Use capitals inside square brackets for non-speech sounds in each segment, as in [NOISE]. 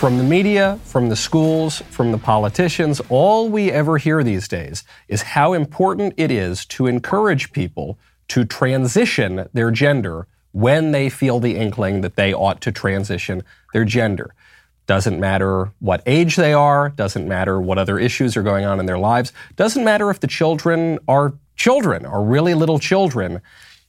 From the media, from the schools, from the politicians, all we ever hear these days is how important it is to encourage people to transition their gender when they feel the inkling that they ought to transition their gender. Doesn't matter what age they are, doesn't matter what other issues are going on in their lives, doesn't matter if the children are children, are really little children.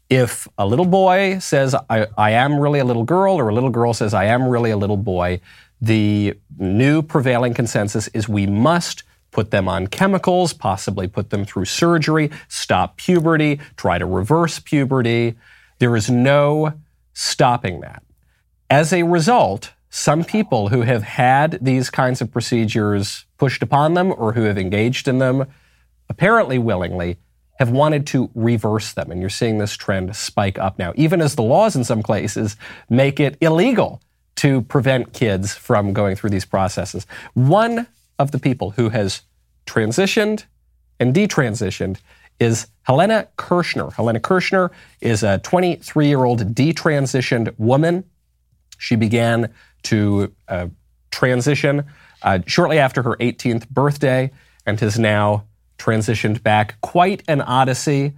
If a little boy says, I, I am really a little girl, or a little girl says, I am really a little boy, the new prevailing consensus is we must put them on chemicals, possibly put them through surgery, stop puberty, try to reverse puberty. There is no stopping that. As a result, some people who have had these kinds of procedures pushed upon them or who have engaged in them, apparently willingly, have wanted to reverse them. And you're seeing this trend spike up now, even as the laws in some places make it illegal to prevent kids from going through these processes. One of the people who has transitioned and detransitioned is Helena Kerschner. Helena Kerschner is a 23 year old detransitioned woman. She began to uh, transition uh, shortly after her 18th birthday and has now transitioned back. Quite an odyssey.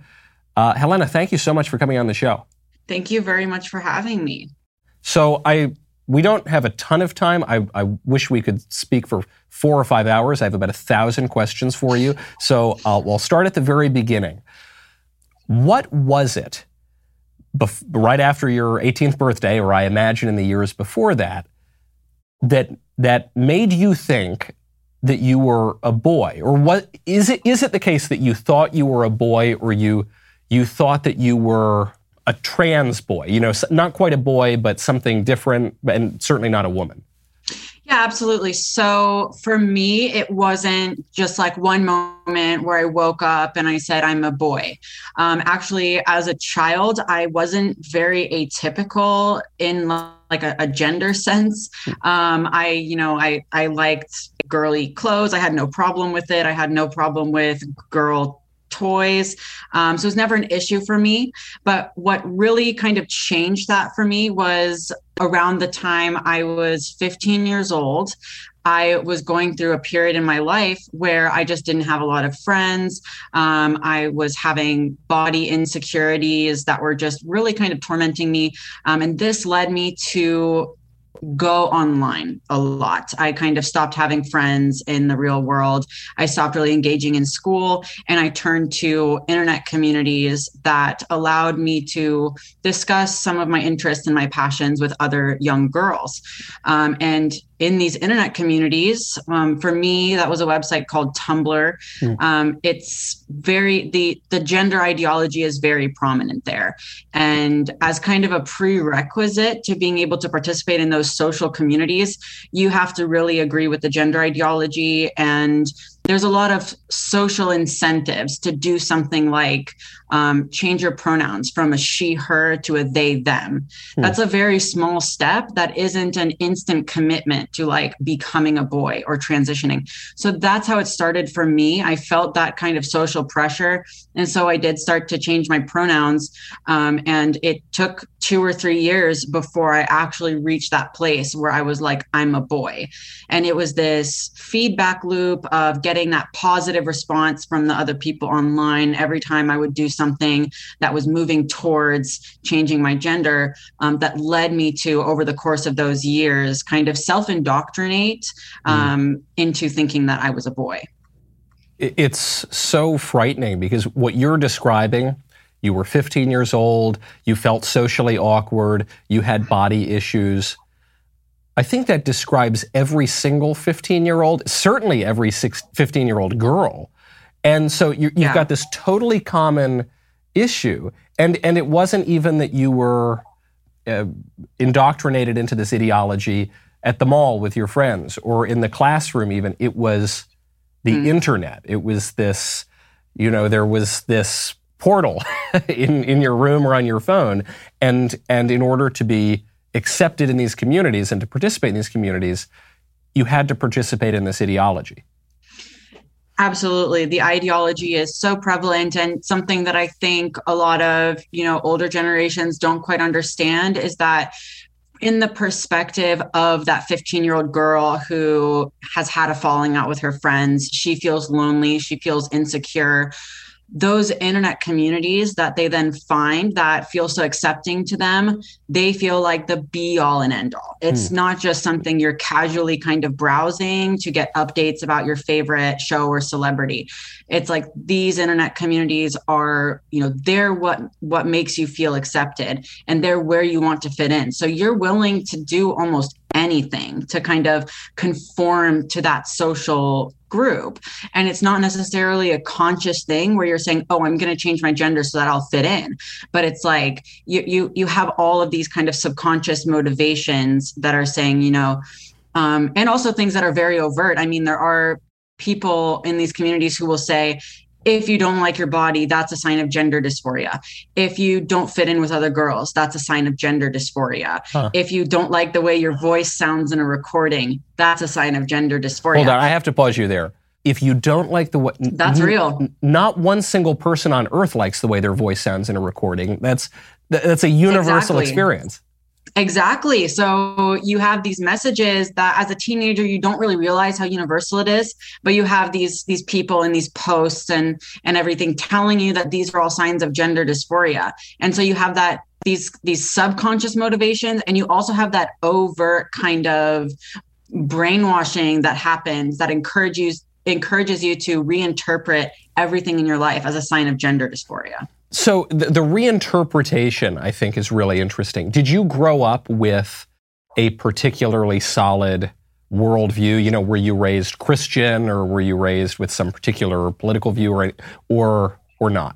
Uh, Helena, thank you so much for coming on the show. Thank you very much for having me. So I we don't have a ton of time. I, I, wish we could speak for four or five hours. I have about a thousand questions for you. So uh, I'll, I'll start at the very beginning. What was it bef- right after your 18th birthday, or I imagine in the years before that, that that made you think that you were a boy, or what is it? Is it the case that you thought you were a boy, or you you thought that you were a trans boy, you know, not quite a boy, but something different, and certainly not a woman. Yeah, absolutely. So for me, it wasn't just like one moment where I woke up and I said, I'm a boy. Um, actually, as a child, I wasn't very atypical in like a, a gender sense. Um, I, you know, I, I liked girly clothes. I had no problem with it. I had no problem with girl toys. Um, so it was never an issue for me. But what really kind of changed that for me was around the time I was 15 years old. I was going through a period in my life where I just didn't have a lot of friends. Um, I was having body insecurities that were just really kind of tormenting me. Um, and this led me to go online a lot. I kind of stopped having friends in the real world. I stopped really engaging in school and I turned to internet communities that allowed me to discuss some of my interests and my passions with other young girls. Um, and in these internet communities. Um, for me, that was a website called Tumblr. Mm. Um, it's very the the gender ideology is very prominent there, and as kind of a prerequisite to being able to participate in those social communities, you have to really agree with the gender ideology and there's a lot of social incentives to do something like um, change your pronouns from a she, her to a they, them. Hmm. That's a very small step that isn't an instant commitment to like becoming a boy or transitioning. So that's how it started for me. I felt that kind of social pressure. And so I did start to change my pronouns. Um, and it took two or three years before I actually reached that place where I was like, I'm a boy. And it was this feedback loop of getting getting that positive response from the other people online every time I would do something that was moving towards changing my gender um, that led me to, over the course of those years, kind of self indoctrinate mm. um, mm. into thinking that I was a boy. It's so frightening because what you're describing. You were 15 years old. You felt socially awkward. You had body issues. I think that describes every single 15 year old, certainly every 15 year old girl. And so you, have yeah. got this totally common issue. And, and it wasn't even that you were uh, indoctrinated into this ideology at the mall with your friends or in the classroom, even. It was the mm. internet. It was this, you know, there was this portal [LAUGHS] in, in your room or on your phone. And, and in order to be accepted in these communities and to participate in these communities, you had to participate in this ideology. Absolutely. The ideology is so prevalent and something that I think a lot of, you know, older generations don't quite understand is that in the perspective of that 15 year old girl who has had a falling out with her friends. She feels lonely, she feels insecure those internet communities that they then find that feel so accepting to them, they feel like the be all and end all. It's hmm. not just something you're casually kind of browsing to get updates about your favorite show or celebrity. It's like these internet communities are, you know, they're what what makes you feel accepted and they're where you want to fit in. So you're willing to do almost anything to kind of conform to that social group. And it's not necessarily a conscious thing where you're saying oh i'm going to change my gender so that i'll fit in. But it's like you you you have all of these kind of subconscious motivations that are saying you know um, and also things that are very overt. I mean there are people in these communities who will say if you don't like your body, that's a sign of gender dysphoria. If you don't fit in with other girls, that's a sign of gender dysphoria. Huh. If you don't like the way your voice sounds in a recording, that's a sign of gender dysphoria. Hold on, I have to pause you there. If you don't like the way that's n- real. Not one single person on earth likes the way their voice sounds in a recording. That's that's a universal exactly. experience. Exactly. So you have these messages that as a teenager you don't really realize how universal it is, but you have these these people and these posts and and everything telling you that these are all signs of gender dysphoria. And so you have that these these subconscious motivations and you also have that overt kind of brainwashing that happens that encourages encourages you to reinterpret everything in your life as a sign of gender dysphoria. So the, the, reinterpretation, I think, is really interesting. Did you grow up with a particularly solid worldview? You know, were you raised Christian, or were you raised with some particular political view, or or or not?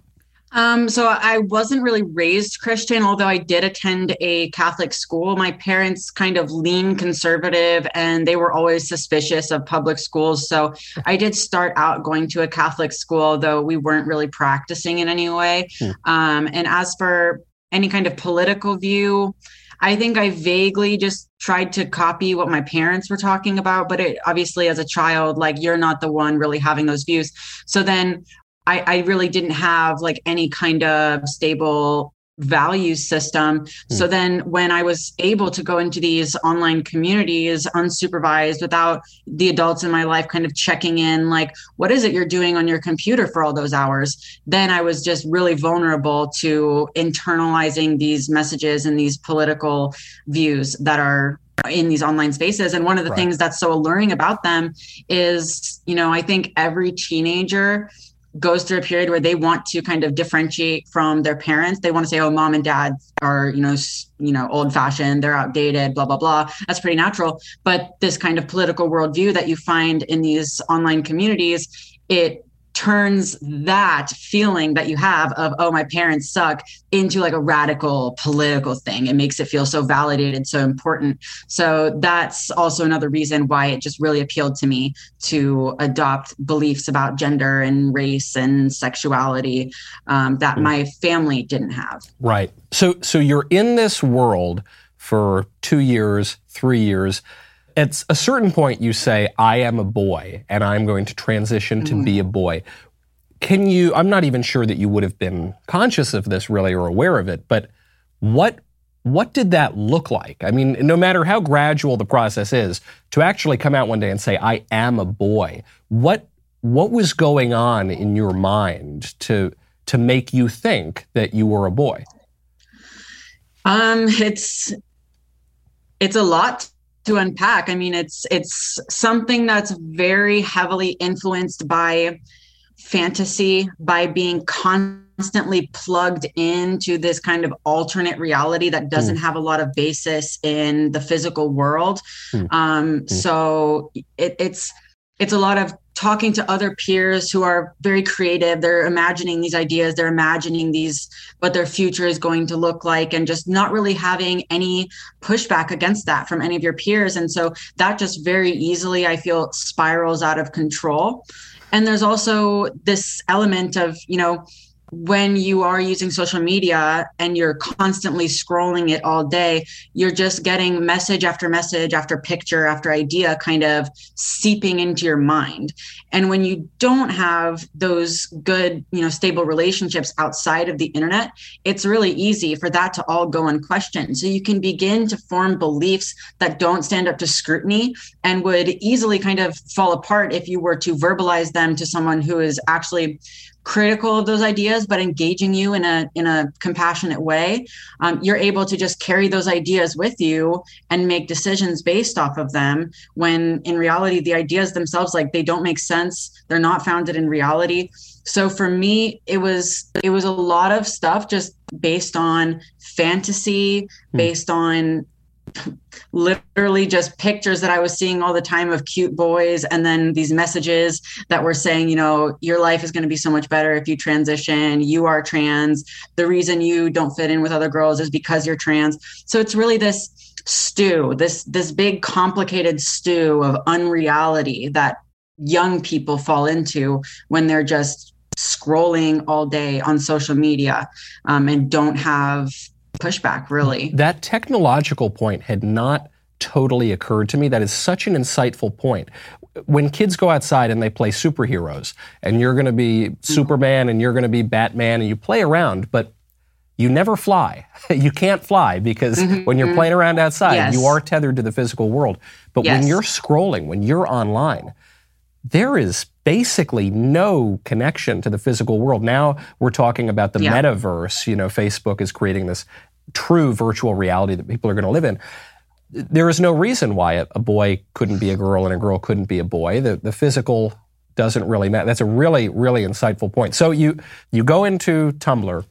Um, so I wasn't really raised Christian, although I did attend a Catholic school. My parents kind of lean conservative and they were always suspicious of public schools. So I did start out going to a Catholic school, though we weren't really practicing in any way. Hmm. Um, and as for any kind of political view, I think I vaguely just tried to copy what my parents were talking about, but it obviously as a child, like you're not the one really having those views. So then I, I really didn't have like any kind of stable value system. Mm. So then when I was able to go into these online communities unsupervised without the adults in my life kind of checking in like what is it you're doing on your computer for all those hours, then I was just really vulnerable to internalizing these messages and these political views that are in these online spaces and one of the right. things that's so alluring about them is you know i think every teenager goes through a period where they want to kind of differentiate from their parents. They want to say, "Oh, mom and dad are, you know, you know, old fashioned, they're outdated, blah blah blah." That's pretty natural. But this kind of political worldview that you find in these online communities, it turns that feeling that you have of oh my parents suck into like a radical political thing. It makes it feel so validated so important. So that's also another reason why it just really appealed to me to adopt beliefs about gender and race and sexuality um, that mm. my family didn't have. Right. So so you're in this world for two years three years at a certain point you say i am a boy and i'm going to transition to mm. be a boy. Can you i'm not even sure that you would have been conscious of this really or aware of it but what what did that look like? I mean no matter how gradual the process is to actually come out one day and say i am a boy what what was going on in your mind to to make you think that you were a boy? Um it's it's a lot to unpack. I mean, it's it's something that's very heavily influenced by fantasy, by being constantly plugged into this kind of alternate reality that doesn't mm. have a lot of basis in the physical world. Mm. Um, mm. So it, it's it's a lot of talking to other peers who are very creative. They're imagining these ideas. They're imagining these what their future is going to look like and just not really having any pushback against that from any of your peers. And so that just very easily i feel spirals out of control. And there's also this element of you know when you are using social media and you're constantly scrolling it all day, you're just getting message after message after picture after idea kind of seeping into your mind. And when you don't have those good, you know, stable relationships outside of the internet, it's really easy for that to all go unquestioned. So you can begin to form beliefs that don't stand up to scrutiny and would easily kind of fall apart if you were to verbalize them to someone who is actually critical of those ideas but engaging you in a in a compassionate way um, you're able to just carry those ideas with you and make decisions based off of them when in reality the ideas themselves like they don't make sense they're not founded in reality so for me it was it was a lot of stuff just based on fantasy hmm. based on literally just pictures that I was seeing all the time of cute boys and then these messages that were saying, you know, your life is going to be so much better if you transition, you are trans. The reason you don't fit in with other girls is because you're trans. So it's really this stew, this this big complicated stew of unreality that young people fall into when they're just scrolling all day on social media um, and don't have pushback, really. That technological point had not totally occurred to me. That is such an insightful point. When kids go outside and they play superheroes, and you're going to be mm-hmm. Superman and you're going to be Batman, and you play around, but you never fly. [LAUGHS] you can't fly because mm-hmm. when you're playing around outside, yes. you are tethered to the physical world. But yes. when you're scrolling, when you're online, there is basically no connection to the physical world. Now we're talking about the yeah. metaverse. You know, Facebook is creating this true virtual reality that people are going to live in. There is no reason why a, boy couldn't be a girl and a girl couldn't be a boy. The, the physical doesn't really matter. That's a really, really insightful point. So you you go into Tumblr,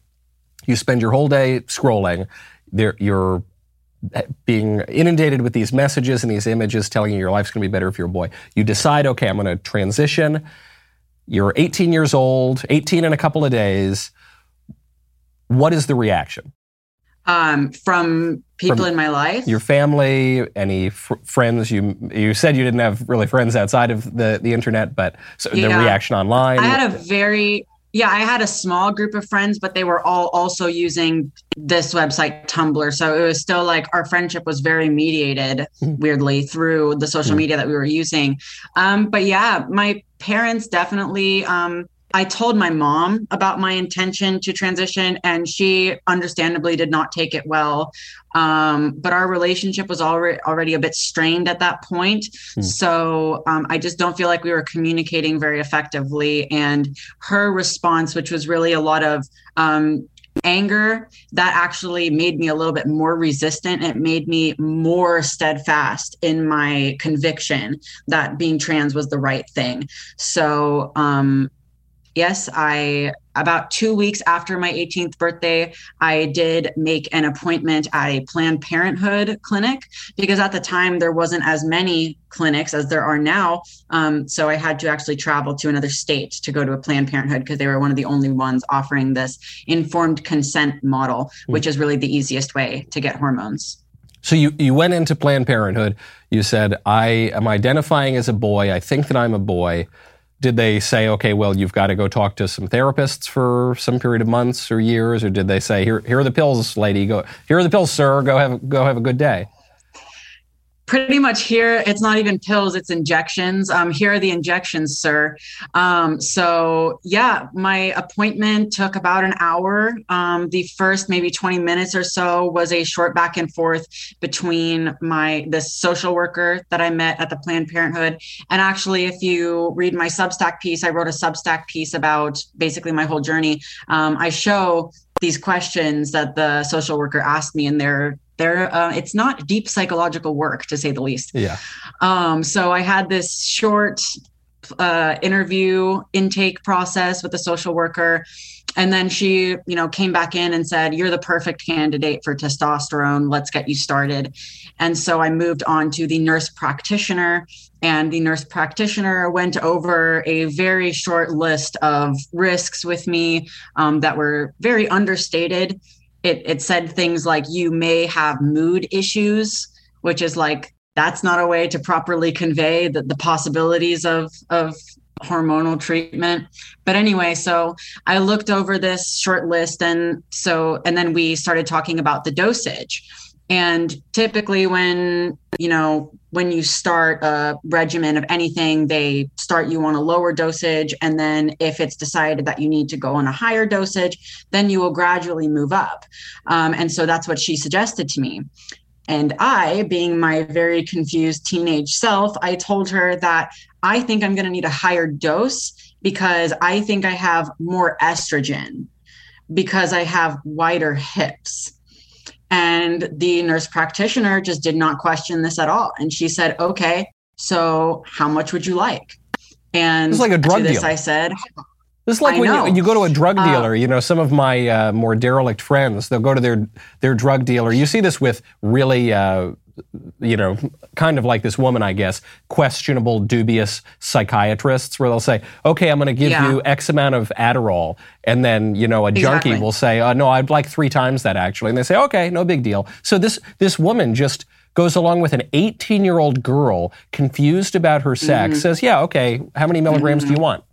you spend your whole day scrolling. There, you're eh, being inundated with these messages and these images telling you your life's going to be better if you're a boy. You decide, okay, I'm going to transition. You're 18 years old, 18 in a couple of days. What is the reaction? Um, from people from in my life. Your family, any fr- friends? You you said you didn't have really friends outside of the the internet, but so yeah. the reaction online. I had a very yeah, I had a small group of friends, but they were all also using this website, Tumblr. So it was still like our friendship was very mediated, mm-hmm. weirdly, through the social mm-hmm. media that we were using. Um, but yeah, my parents definitely um, I told my mom about my intention to transition, and she understandably did not take it well. Um, but our relationship was already already a bit strained at that point, hmm. so um, I just don't feel like we were communicating very effectively. And her response, which was really a lot of um, anger that actually made me a little bit more resistant it made me more steadfast in my conviction that being trans was the right thing so um yes, I about two weeks after my 18th birthday, I did make an appointment at a Planned Parenthood clinic because at the time there wasn't as many clinics as there are now. Um, so I had to actually travel to another state to go to a Planned Parenthood because they were one of the only ones offering this informed consent model, mm. which is really the easiest way to get hormones. So you, you went into Planned Parenthood. You said, I am identifying as a boy. I think that I'm a boy did they say, okay, well, you've got to go talk to some therapists for some period of months or years, or did they say, here, here are the pills, lady, go, here are the pills, sir, go have, go have a good day? Pretty much here it's not even pills it's injections. Um, here are the injections sir. Um, so yeah my appointment took about an hour. Um, the first maybe 20 minutes or so was a short back and forth between my the social worker that i met at the planned parenthood. And actually if you read my substack piece i wrote a substack piece about basically my whole journey. Um, i show these questions that the social worker asked me and they're there uh, it's not deep psychological work to say the least. Yeah. Um, so i had this short uh, interview intake process with the social worker. And then she you know came back in and said you're the perfect candidate for testosterone. Let's get you started. And so i moved on to the nurse practitioner. And the nurse practitioner went over a very short list of risks with me um, that were very understated it, it said things like you may have mood issues which is like that's not a way to properly convey the, the possibilities of of hormonal treatment. But anyway, so I looked over this short list and so and then we started talking about the dosage. And typically when, you know, when you start a regimen of anything, they start you on a lower dosage and then if it's decided that you need to go on a higher dosage, then you will gradually move up. Um, and so that's what she suggested to me. And I, being my very confused teenage self, I told her that I think I'm going to need a higher dose because I think I have more estrogen because I have wider hips. And the nurse practitioner just did not question this at all. And she said, okay, so how much would you like? And it's like a drug deal. I said, This is like I when you, you go to a drug Uh, dealer. you know, some of my uh, more derelict friends, they'll go to their their drug dealer. You see this with really, uh, you know, kind of like this woman, I guess, questionable, dubious psychiatrists, where they'll say, "Okay, I'm going to give Yeah. you X amount of Adderall," and then you know, a junkie will say, uh, "No, I'd like three times that actually," and they say, "Okay, no big deal." So this this woman just goes along with an 18 year old girl confused about her sex Mm-hmm. says yeah okay how many milligrams do you want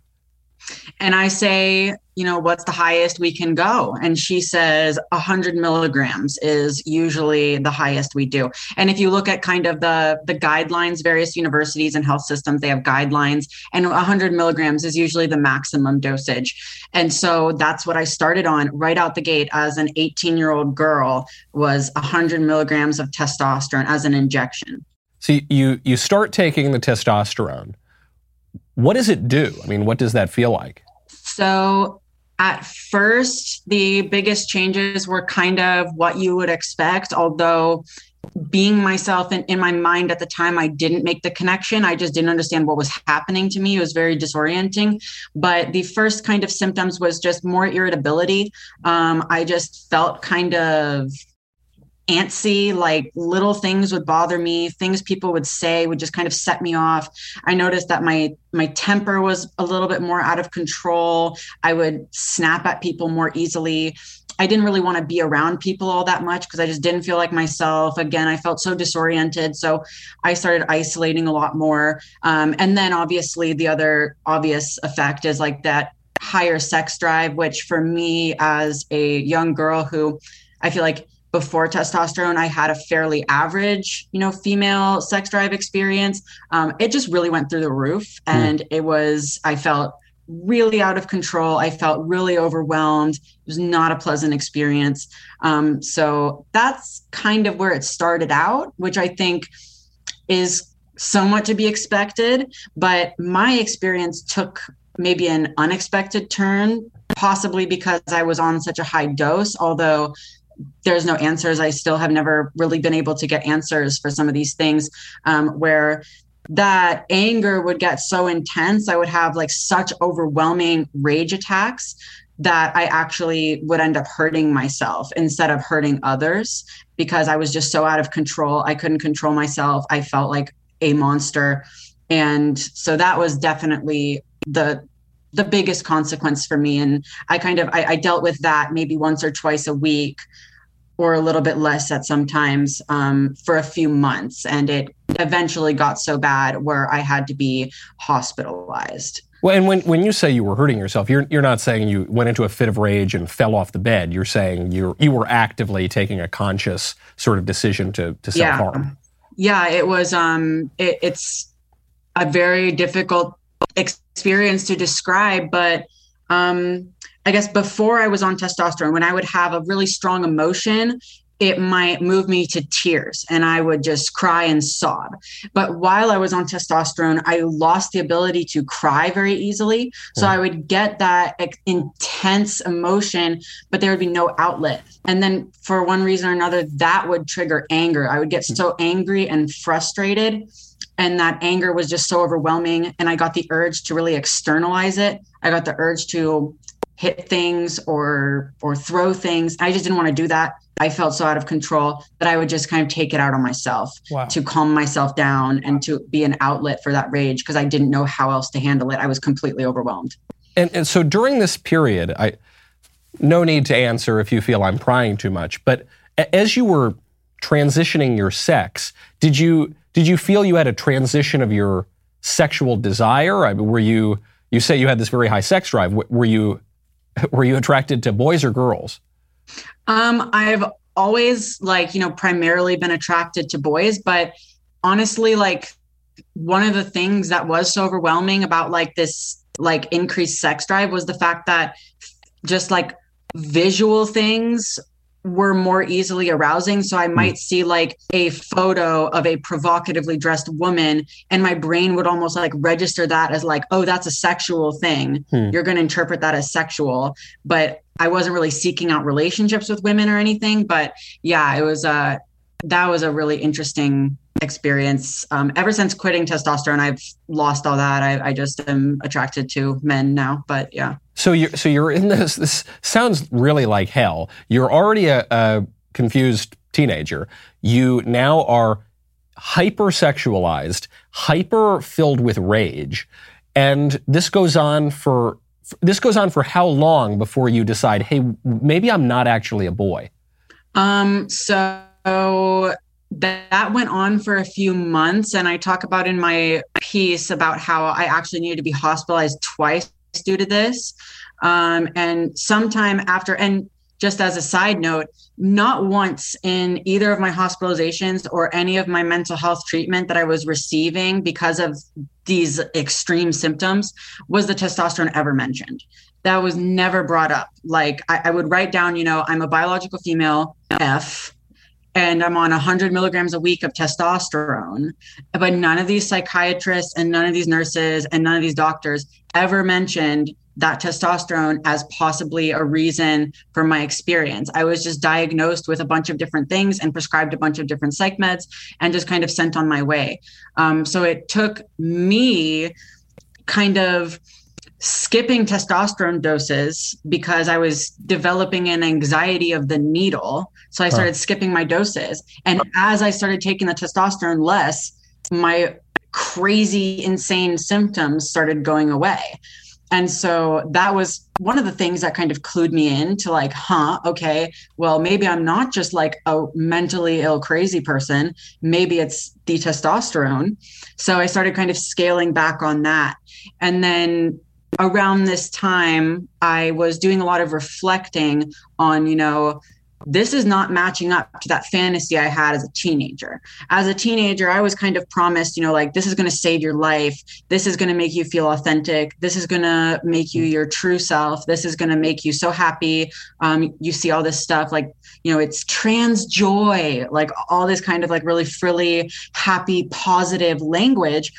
And I say, you know, what's the highest we can go? And she says 100 milligrams is usually the highest we do. And if you look at kind of the the guidelines, various universities and health systems, they have guidelines, and 100 milligrams is usually the maximum dosage. And so that's what I started on right out the gate as an 18 year old girl was 100 milligrams of testosterone as an injection. So you you start taking the testosterone. What does it do? I mean, what does that feel like? So at first, the biggest changes were kind of what you would expect, although being myself in, in my mind at the time, I didn't make the connection. I just didn't understand what was happening to me. It was very disorienting. But the first kind of symptoms was just more irritability. Um, I just felt kind of antsy like little things would bother me things people would say would just kind of set me off. I noticed that my my temper was a little bit more out of control. I would snap at people more easily. I didn't really want to be around people all that much because i just didn't feel like myself. Again i felt so disoriented so i started isolating a lot more. Um, and then obviously the other obvious effect is like that higher sex drive which for me as a young girl who i feel like before testosterone i had a fairly average you know female sex drive experience. Um, it just really went through the roof and it was i felt really out of control. I felt really overwhelmed. It was not a pleasant experience. Um, so that's kind of where it started out which i think is somewhat to be expected but my experience took maybe an unexpected turn possibly because i was on such a high dose although there's no answers. I still have never really been able to get answers for some of these things um, where that anger would get so intense. I would have like such overwhelming rage attacks that I actually would end up hurting myself instead of hurting others because I was just so out of control. I couldn't control myself. I felt like a monster. And so that was definitely the the biggest consequence for me. And i kind of I, I, dealt with that maybe once or twice a week or a little bit less at sometimes um, for a few months. And it eventually got so bad where i had to be hospitalized. Well and when, when you say you were hurting yourself you're, you're not saying you went into a fit of rage and fell off the bed. You're saying you you were actively taking a conscious sort of decision to, to self-harm. Yeah, yeah it was um it, it's a very difficult experience to describe, but um, I guess before I was on testosterone, when I would have a really strong emotion, it might move me to tears and I would just cry and sob. But while I was on testosterone, I lost the ability to cry very easily. So I would get that intense emotion, but there would be no outlet. And then for one reason or another, that would trigger anger. I would get so angry and frustrated and that anger was just so overwhelming. And i got the urge to really externalize it. I got the urge to hit things or or throw things. I just didn't want to do that. I felt so out of control that i would just kind of take it out on myself wow. to calm myself down and to be an outlet for that rage because i didn't know how else to handle it. I was completely overwhelmed. And, and so during this period i no need to answer if you feel i'm prying too much but as you were transitioning your sex did you did you feel you had a transition of your sexual desire? I mean, were you you say you had this very high sex drive. Were you [LAUGHS] were you attracted to boys or girls? Um, I've always like you know primarily been attracted to boys, but honestly, like one of the things that was so overwhelming about like this like increased sex drive was the fact that just like visual things were more easily arousing. So I might see like a photo of a provocatively dressed woman, and my brain would almost like register that as like, oh, that's a sexual thing. Hmm. You're going to interpret that as sexual. But I wasn't really seeking out relationships with women or anything. But yeah, it was, uh, that was a really interesting experience. Um, ever since quitting testosterone, I've lost all that. I, I just am attracted to men now. But yeah. So you're so you're in this. This sounds really like hell. You're already a, a confused teenager. You now are hypersexualized, hyper filled with rage, and this goes on for this goes on for how long before you decide, hey, maybe I'm not actually a boy. Um. So that went on for a few months and i talk about in my piece about how i actually needed to be hospitalized twice due to this. Um, and sometime after, and just as a side note, not once in either of my hospitalizations or any of my mental health treatment that I was receiving because of these extreme symptoms was the testosterone ever mentioned. That was never brought up. Like I, I would write down, you know, I'm a biological female, F, and I'm on 100 milligrams a week of testosterone. But none of these psychiatrists and none of these nurses and none of these doctors ever mentioned that testosterone as possibly a reason for my experience. I was just diagnosed with a bunch of different things and prescribed a bunch of different psych meds and just kind of sent on my way. Um, so it took me kind of skipping testosterone doses because I was developing an anxiety of the needle. So I started huh. skipping my doses. And as I started taking the testosterone less, my crazy, insane symptoms started going away. And so that was one of the things that kind of clued me in to like, huh, okay, well, maybe I'm not just like a mentally ill, crazy person. Maybe it's the testosterone. So I started kind of scaling back on that. And then around this time, I was doing a lot of reflecting on, you know, this is not matching up to that fantasy I had as a teenager. As a teenager, I was kind of promised, you know, like this is going to save your life. This is going to make you feel authentic. This is going to make you your true self. This is going to make you so happy. Um, you see all this stuff like, you know, it's trans joy, like all this kind of like really frilly, happy, positive language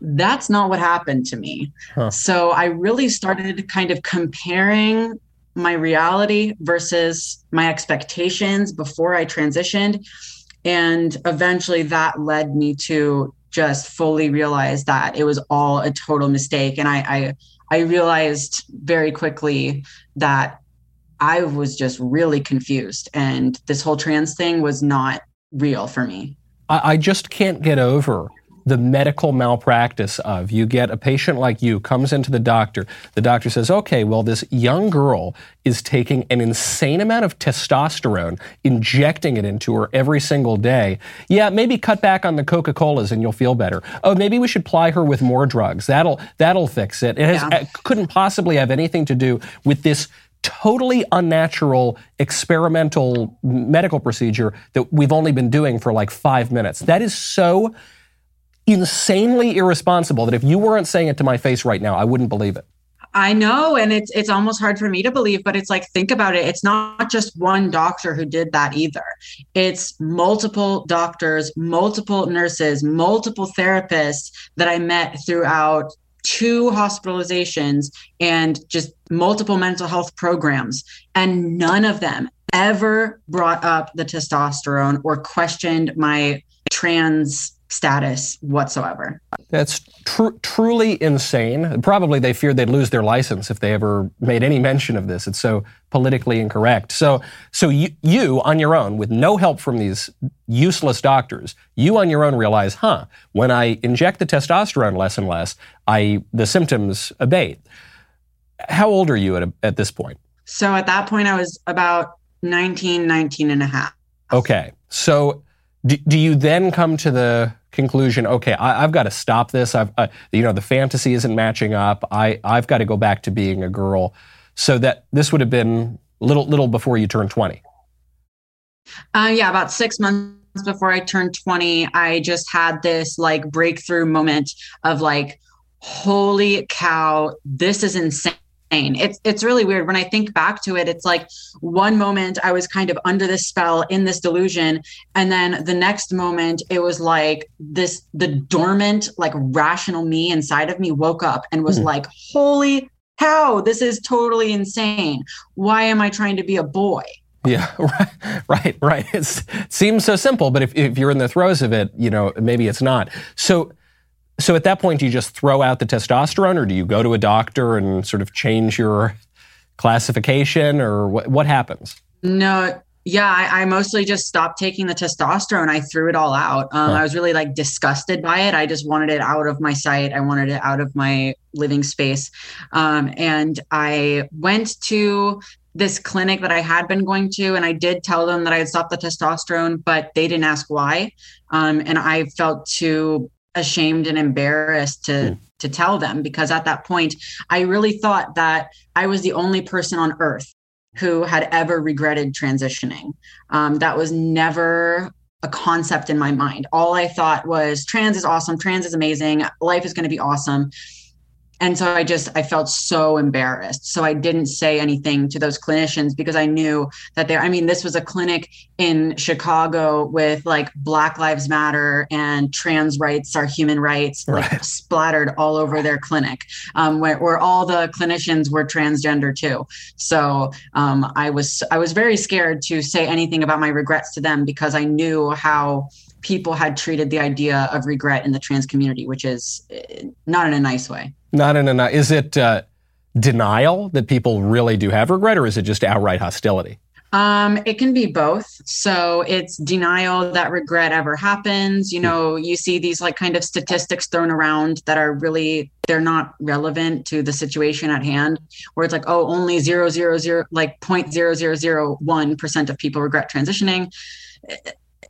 that's not what happened to me. Huh. So I really started kind of comparing my reality versus my expectations before I transitioned. And eventually that led me to just fully realize that it was all a total mistake. And I, I, I realized very quickly that I was just really confused and this whole trans thing was not real for me. I, I just can't get over the medical malpractice of. You get a patient like you comes into the doctor. The doctor says okay well this young girl is taking an insane amount of testosterone injecting it into her every single day. Yeah maybe cut back on the coca-colas and you'll feel better. Oh maybe we should ply her with more drugs. That'll that'll fix it. It has, yeah. it couldn't possibly have anything to do with this totally unnatural experimental medical procedure that we've only been doing for like five minutes. That is so insanely irresponsible that if you weren't saying it to my face right now, I wouldn't believe it. I know, and it's it's almost hard for me to believe, but it's like think about it. It's not just one doctor who did that either. It's multiple doctors, multiple nurses, multiple therapists that I met throughout two hospitalizations and just multiple mental health programs, and none of them ever brought up the testosterone or questioned my trans status whatsoever. That's tr- truly insane. Probably they feared they'd lose their license if they ever made any mention of this. It's so politically incorrect. So, so you, you on your own, with no help from these useless doctors, you on your own realize, huh? When I inject the testosterone less and less, I the symptoms abate. How old are you at, a, at this point? So at that point, I was about 19, 19 and a half. Okay. So do, do you then come to the conclusion, okay, I, have got to stop this. I've, uh, you know, the fantasy isn't matching up. I, I've got to go back to being a girl. So that this would have been little, little before you turned 20. Uh, yeah, about six months before I turned 20, I just had this like breakthrough moment of like, holy cow, this is insane. It's it's really weird when I think back to it. It's like one moment I was kind of under this spell in this delusion, and then the next moment it was like this the dormant like rational me inside of me woke up and was mm. like, "Holy cow, this is totally insane. Why am I trying to be a boy?" Yeah, [LAUGHS] right, right, right. it seems so simple, but if, if you're in the throes of it, you know, maybe it's not. So, so at that point, do you just throw out the testosterone, or do you go to a doctor and sort of change your classification, or what, what happens? No, yeah, I, I, mostly just stopped taking the testosterone. I threw it all out. Um, huh. I was really like disgusted by it. I just wanted it out of my sight. I wanted it out of my living space. Um, and I went to this clinic that I had been going to, and I did tell them that I had stopped the testosterone, but they didn't ask why. Um, and I felt too ashamed and embarrassed to mm. to tell them because at that point I really thought that I was the only person on earth who had ever regretted transitioning. Um, that was never a concept in my mind. All I thought was trans is awesome, trans is amazing, life is going to be awesome and so i just i felt so embarrassed so i didn't say anything to those clinicians because i knew that there i mean this was a clinic in chicago with like black lives matter and trans rights are human rights right. like splattered all over their clinic um, where, where all the clinicians were transgender too so um, i was i was very scared to say anything about my regrets to them because i knew how people had treated the idea of regret in the trans community, which is eh, not in a nice way. Not in a. Is it uh, denial that people really do have regret, or is it just outright hostility? Um, it can be both. So it's denial that regret ever happens. You know, you see these like kind of statistics thrown around that are really they're not relevant to the situation at hand. Where it's like, oh, only zero zero zero like point zero zero zero one percent of people regret transitioning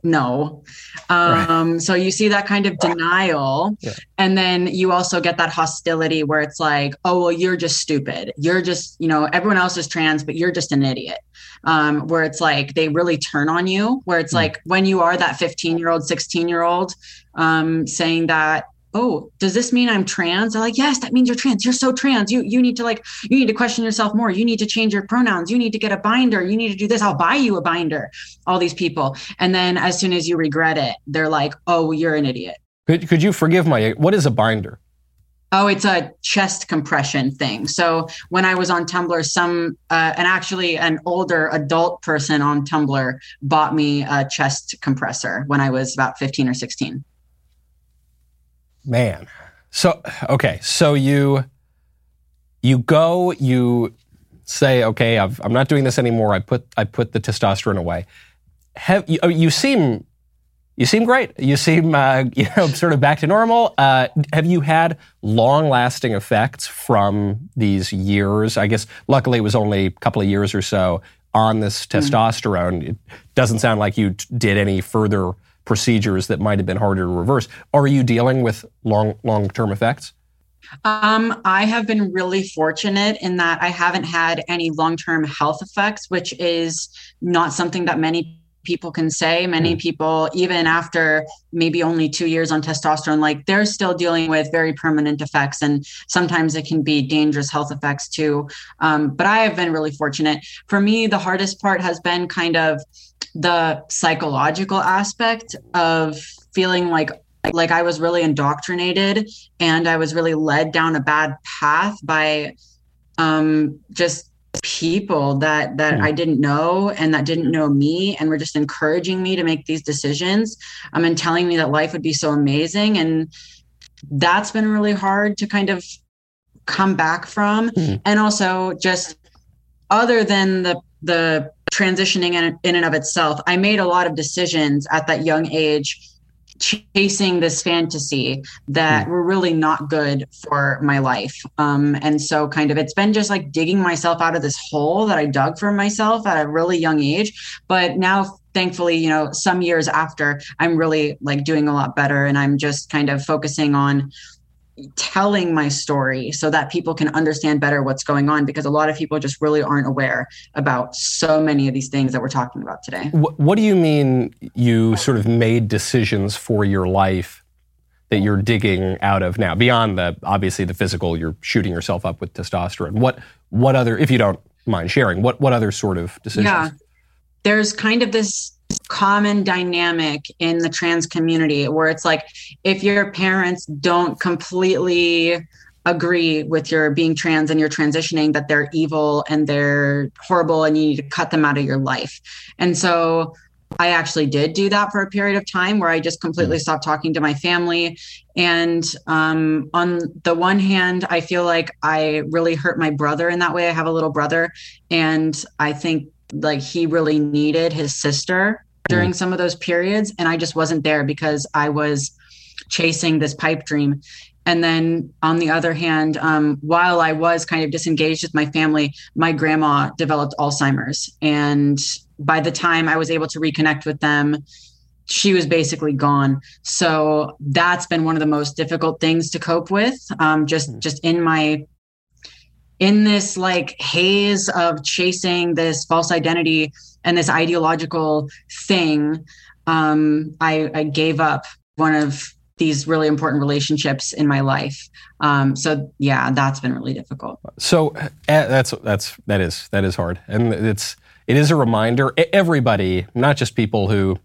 no. Um, right. So you see that kind of denial. Yeah. And then you also get that hostility where it's like, oh, well, you're just stupid. You're just, you know, everyone else is trans, but you're just an idiot. Um, where it's like they really turn on you, where it's mm. like when you are that 15 year old, 16 year old um, saying that, oh does this mean i'm trans? They're like yes that means you're trans. You're so trans. You you need to like you need to question yourself more. You need to change your pronouns. You need to get a binder. You need to do this. I'll buy you a binder. All these people. And then as soon as you regret it they're like oh you're an idiot. Could, could you forgive my what is a binder? Oh, it's a chest compression thing. So when I was on Tumblr, some uh, and actually an older adult person on Tumblr bought me a chest compressor when I was about 15 or 16 man. So okay, so you you go, you say, okay, i am not doing this anymore. I put I put the testosterone away. Have you, oh, you seem you seem great. You seem uh, [LAUGHS] you know sort of back to normal. Uh, have you had long lasting effects from these years? I guess luckily it was only a couple of years or so on this mm-hmm. testosterone. It doesn't sound like you did any further procedures that might have been harder to reverse. Are you dealing with long long term effects? Um, I have been really fortunate in that I haven't had any long term health effects, which is not something that many people can say. Many mm. people, even after maybe only two years on testosterone, like they're still dealing with very permanent effects. And sometimes it can be dangerous health effects too. Um, but I have been really fortunate. For me, the hardest part has been kind of the psychological aspect of feeling like like I was really indoctrinated and I was really led down a bad path by um, just people that that mm. I didn't know and that didn't know me and were just encouraging me to make these decisions um, and telling me that life would be so amazing and that's been really hard to kind of come back from mm. and also just other than the the transitioning in, in and of itself i made a lot of decisions at that young age chasing this fantasy that mm. were really not good for my life. Um, and so, kind of, it's been just like digging myself out of this hole that I dug for myself at a really young age. But now, thankfully, you know, some years after, I'm really like doing a lot better and I'm just kind of focusing on telling my story so that people can understand better what's going on because a lot of people just really aren't aware about so many of these things that we're talking about today. What, what do you mean you sort of made decisions for your life that you're digging out of now beyond the obviously the physical you're shooting yourself up with testosterone? What what other if you don't mind sharing what what other sort of decisions? Yeah. There's kind of this common dynamic in the trans community where it's like if your parents don't completely agree with your being trans and you're transitioning that they're evil and they're horrible and you need to cut them out of your life. And so I actually did do that for a period of time where I just completely mm. stopped talking to my family. And um, on the one hand, I feel like I really hurt my brother in that way. I have a little brother, and I think like he really needed his sister during mm. some of those periods and i just wasn't there because i was chasing this pipe dream and then on the other hand um, while i was kind of disengaged with my family my grandma developed alzheimer's and by the time i was able to reconnect with them she was basically gone so that's been one of the most difficult things to cope with um, just mm. just in my in this like haze of chasing this false identity and this ideological thing, um, I, I, gave up one of these really important relationships in my life. Um, so yeah, that's been really difficult. So uh, that's that's that is that is hard, and it's it is a reminder. Everybody, not just people who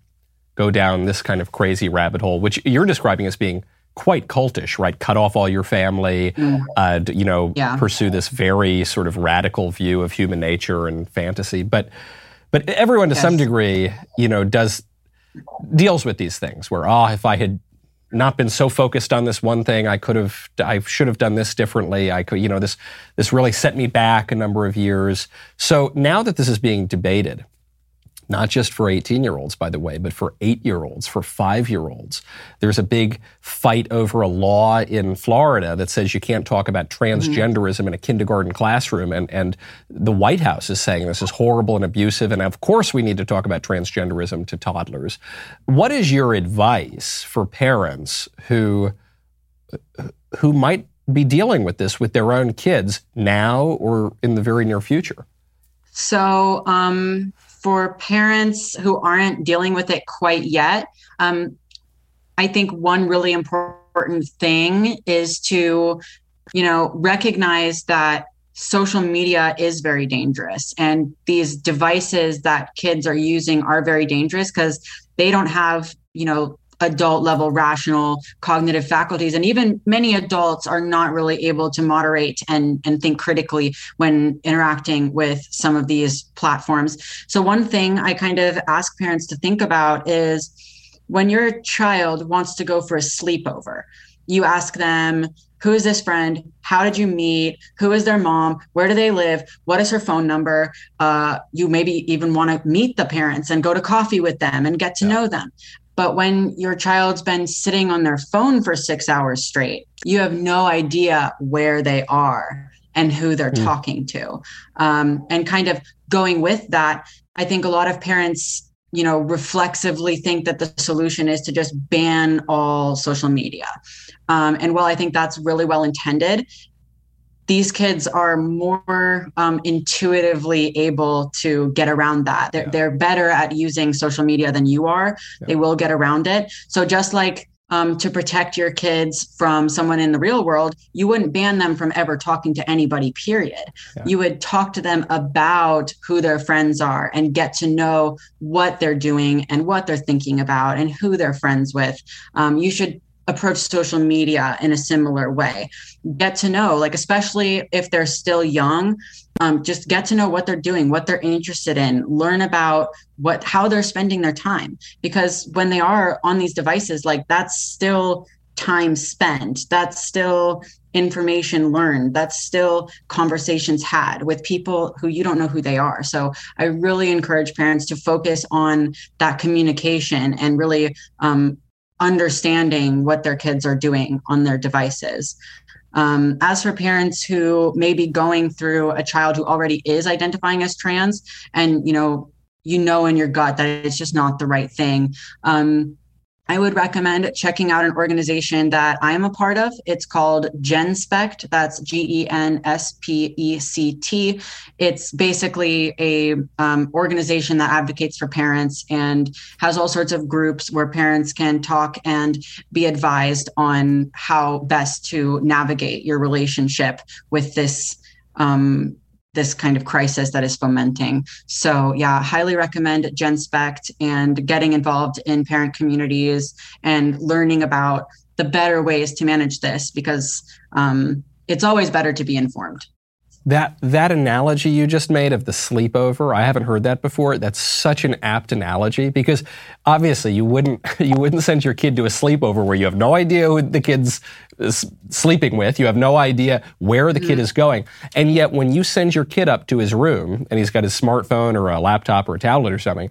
go down this kind of crazy rabbit hole, which you're describing as being quite cultish, right? Cut off all your family, mm. uh, you know, yeah. pursue this very sort of radical view of human nature and fantasy. But but everyone to yes. some degree, you know, does deals with these things where oh, if I had not been so focused on this one thing, I could have, I should have done this differently. I could, you know, this this really set me back a number of years. So now that this is being debated, not just for 18 year olds, by the way, but for eight year olds, for five year olds. There's a big fight over a law in Florida that says you can't talk about transgenderism mm-hmm. in a kindergarten classroom. And, and the White House is saying this is horrible and abusive. And of course, we need to talk about transgenderism to toddlers. What is your advice for parents who, who might be dealing with this with their own kids now or in the very near future? So, um, for parents who aren't dealing with it quite yet, um, I think one really important thing is to, you know, recognize that social media is very dangerous and these devices that kids are using are very dangerous because they don't have, you know, adult level rational cognitive faculties. And even many adults are not really able to moderate and and think critically when interacting with some of these platforms. So one thing i kind of ask parents to think about is when your child wants to go for a sleepover you ask them who is this friend? How did you meet? Who is their mom? Where do they live? What is her phone number? Uh, you maybe even want to meet the parents and go to coffee with them and get to yeah. know them but when your child's been sitting on their phone for six hours straight, you have no idea where they are and who they're mm. talking to. Um, and kind of going with that, I think a lot of parents, you know, reflexively think that the solution is to just ban all social media. Um, and while I think that's really well intended, these kids are more um, intuitively able to get around that. They're, yeah. they're better at using social media than you are. Yeah. They will get around it. So just like um, to protect your kids from someone in the real world, you wouldn't ban them from ever talking to anybody, period. Yeah. You would talk to them about who their friends are and get to know what they're doing and what they're thinking about and who they're friends with. Um, you should approach social media in a similar way. Get to know like especially if they're still young um, just get to know what they're doing what they're interested in learn about what how they're spending their time. Because when they are on these devices like that's still time spent. That's still information learned. That's still conversations had with people who you don't know who they are. So i really encourage parents to focus on that communication and really um, understanding what their kids are doing on their devices. Um, as for parents who may be going through a child who already is identifying as trans, and you know, you know in your gut that it's just not the right thing. Um, I would recommend checking out an organization that I'm a part of. It's called GenSpect. That's G E N S P E C T. It's basically a um, organization that advocates for parents and has all sorts of groups where parents can talk and be advised on how best to navigate your relationship with this um, this kind of crisis that is fomenting. So, yeah, highly recommend GenSpect and getting involved in parent communities and learning about the better ways to manage this because um, it's always better to be informed. That that analogy you just made of the sleepover, I haven't heard that before. That's such an apt analogy because obviously you wouldn't [LAUGHS] you wouldn't send your kid to a sleepover where you have no idea who the kid's sleeping with, you have no idea where the mm-hmm. kid is going, and yet when you send your kid up to his room and he's got his smartphone or a laptop or a tablet or something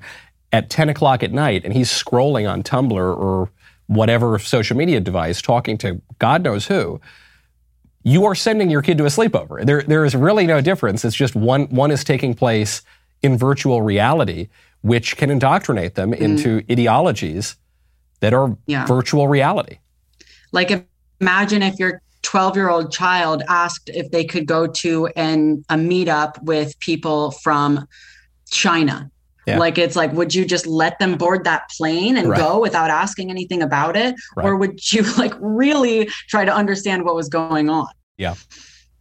at 10 o'clock at night and he's scrolling on Tumblr or whatever social media device talking to God knows who you are sending your kid to a sleepover. There, there is really no difference. It's just one, one is taking place in virtual reality, which can indoctrinate them mm. into ideologies that are yeah. virtual reality. Like, imagine if your 12 year old child asked if they could go to an, a meetup with people from China yeah. Like it's like, would you just let them board that plane and right. go without asking anything about it? Right. Or would you [LAUGHS] like really try to understand what was going on? Yeah.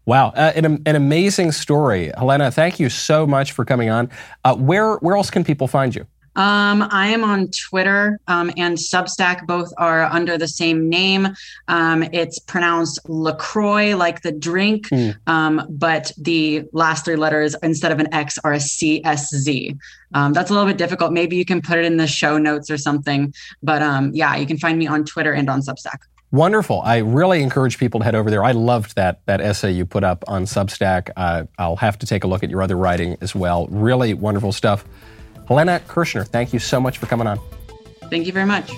Wow, uh, an, an amazing story, Helena. Thank you so much for coming on. Uh, where where else can people find you? Um, I am on Twitter um, and Substack. Both are under the same name. Um, it's pronounced LaCroix, like the drink, mm. um, but the last three letters instead of an X are a CSZ. Um, that's a little bit difficult. Maybe you can put it in the show notes or something. But um, yeah, you can find me on Twitter and on Substack. Wonderful. I really encourage people to head over there. I loved that that essay you put up on Substack. Uh, I'll have to take a look at your other writing as well. Really wonderful stuff. Helena Kerschner, thank you so much for coming on. Thank you very much.